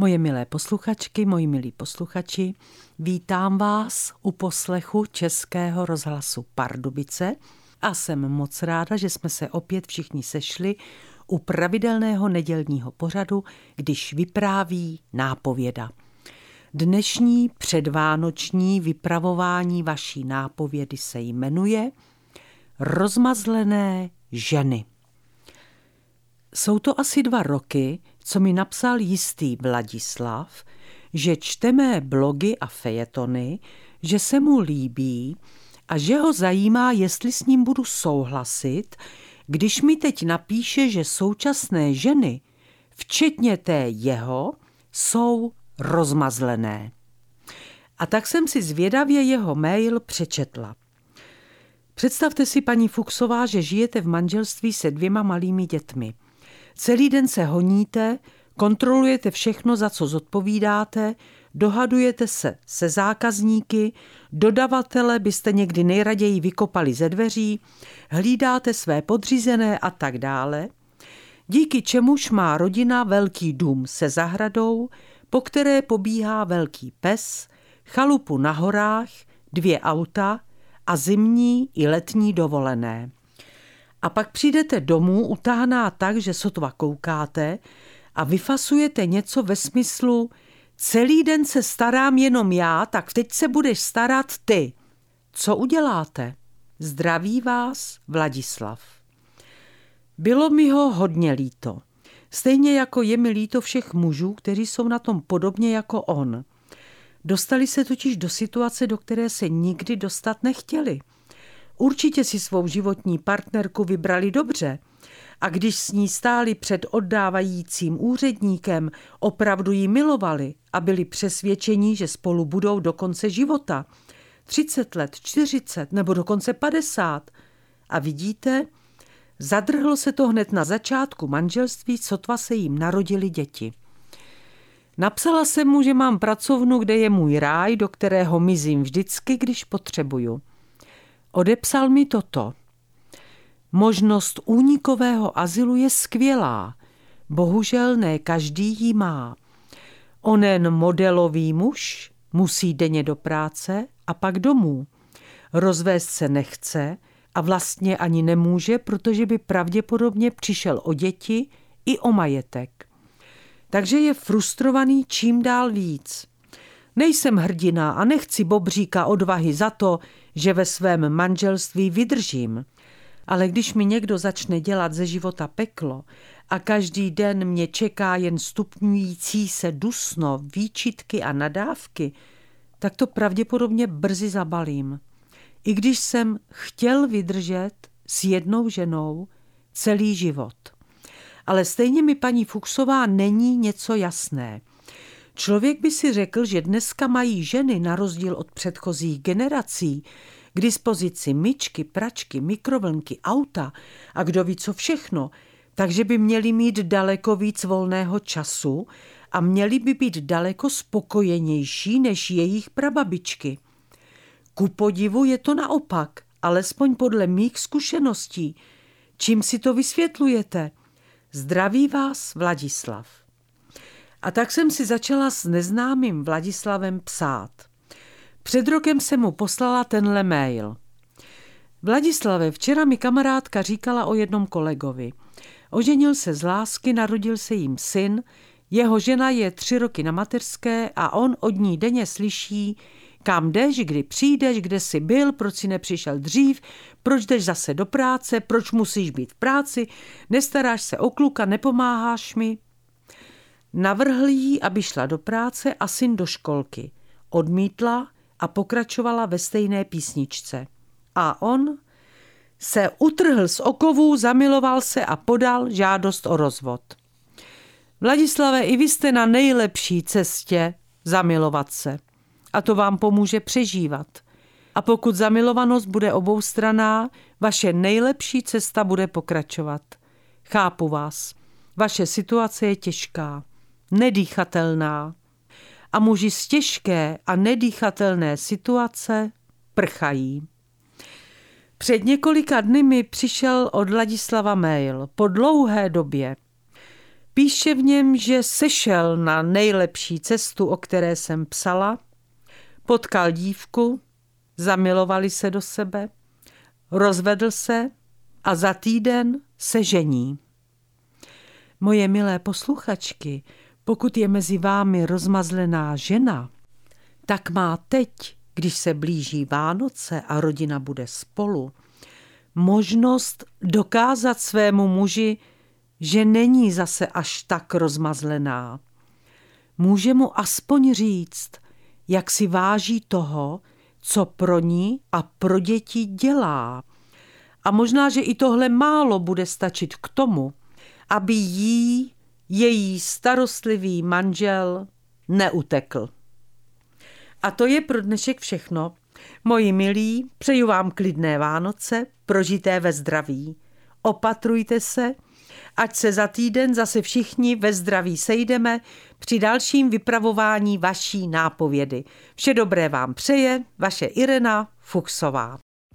Moje milé posluchačky, moji milí posluchači, vítám vás u poslechu Českého rozhlasu Pardubice a jsem moc ráda, že jsme se opět všichni sešli u pravidelného nedělního pořadu, když vypráví nápověda. Dnešní předvánoční vypravování vaší nápovědy se jmenuje Rozmazlené ženy. Jsou to asi dva roky, co mi napsal jistý Vladislav, že čte mé blogy a fejetony, že se mu líbí a že ho zajímá, jestli s ním budu souhlasit, když mi teď napíše, že současné ženy, včetně té jeho, jsou rozmazlené. A tak jsem si zvědavě jeho mail přečetla. Představte si, paní Fuxová, že žijete v manželství se dvěma malými dětmi – Celý den se honíte, kontrolujete všechno, za co zodpovídáte, dohadujete se se zákazníky, dodavatele byste někdy nejraději vykopali ze dveří, hlídáte své podřízené a tak dále, díky čemuž má rodina velký dům se zahradou, po které pobíhá velký pes, chalupu na horách, dvě auta a zimní i letní dovolené. A pak přijdete domů utáhná tak, že sotva koukáte a vyfasujete něco ve smyslu celý den se starám jenom já, tak teď se budeš starat ty. Co uděláte? Zdraví vás Vladislav. Bylo mi ho hodně líto. Stejně jako je mi líto všech mužů, kteří jsou na tom podobně jako on. Dostali se totiž do situace, do které se nikdy dostat nechtěli. Určitě si svou životní partnerku vybrali dobře. A když s ní stáli před oddávajícím úředníkem, opravdu ji milovali a byli přesvědčení, že spolu budou do konce života. 30 let, 40 nebo dokonce 50. A vidíte, zadrhlo se to hned na začátku manželství, sotva se jim narodili děti. Napsala jsem mu, že mám pracovnu, kde je můj ráj, do kterého mizím vždycky, když potřebuju. Odepsal mi toto. Možnost únikového azylu je skvělá, bohužel ne každý ji má. Onen modelový muž musí denně do práce a pak domů. Rozvést se nechce a vlastně ani nemůže, protože by pravděpodobně přišel o děti i o majetek. Takže je frustrovaný čím dál víc. Nejsem hrdina a nechci bobříka odvahy za to, že ve svém manželství vydržím. Ale když mi někdo začne dělat ze života peklo a každý den mě čeká jen stupňující se dusno, výčitky a nadávky, tak to pravděpodobně brzy zabalím. I když jsem chtěl vydržet s jednou ženou celý život. Ale stejně mi paní Fuxová není něco jasné. Člověk by si řekl, že dneska mají ženy na rozdíl od předchozích generací k dispozici myčky, pračky, mikrovlnky, auta a kdo ví co všechno, takže by měli mít daleko víc volného času a měli by být daleko spokojenější než jejich prababičky. Ku podivu je to naopak, alespoň podle mých zkušeností. Čím si to vysvětlujete? Zdraví vás Vladislav. A tak jsem si začala s neznámým Vladislavem psát. Před rokem jsem mu poslala tenhle mail. Vladislave, včera mi kamarádka říkala o jednom kolegovi. Oženil se z lásky, narodil se jim syn, jeho žena je tři roky na mateřské a on od ní denně slyší, kam jdeš, kdy přijdeš, kde jsi byl, proč si nepřišel dřív, proč jdeš zase do práce, proč musíš být v práci, nestaráš se o kluka, nepomáháš mi. Navrhl jí, aby šla do práce a syn do školky. Odmítla a pokračovala ve stejné písničce. A on se utrhl z okovů, zamiloval se a podal žádost o rozvod. Vladislave, i vy jste na nejlepší cestě zamilovat se. A to vám pomůže přežívat. A pokud zamilovanost bude oboustraná, vaše nejlepší cesta bude pokračovat. Chápu vás. Vaše situace je těžká nedýchatelná a muži z těžké a nedýchatelné situace prchají. Před několika dny mi přišel od Ladislava mail po dlouhé době. Píše v něm, že sešel na nejlepší cestu, o které jsem psala, potkal dívku, zamilovali se do sebe, rozvedl se a za týden se žení. Moje milé posluchačky, pokud je mezi vámi rozmazlená žena, tak má teď, když se blíží Vánoce a rodina bude spolu, možnost dokázat svému muži, že není zase až tak rozmazlená. Může mu aspoň říct, jak si váží toho, co pro ní a pro děti dělá. A možná, že i tohle málo bude stačit k tomu, aby jí její starostlivý manžel neutekl. A to je pro dnešek všechno. Moji milí, přeju vám klidné Vánoce, prožité ve zdraví. Opatrujte se, ať se za týden zase všichni ve zdraví sejdeme při dalším vypravování vaší nápovědy. Vše dobré vám přeje vaše Irena Fuchsová.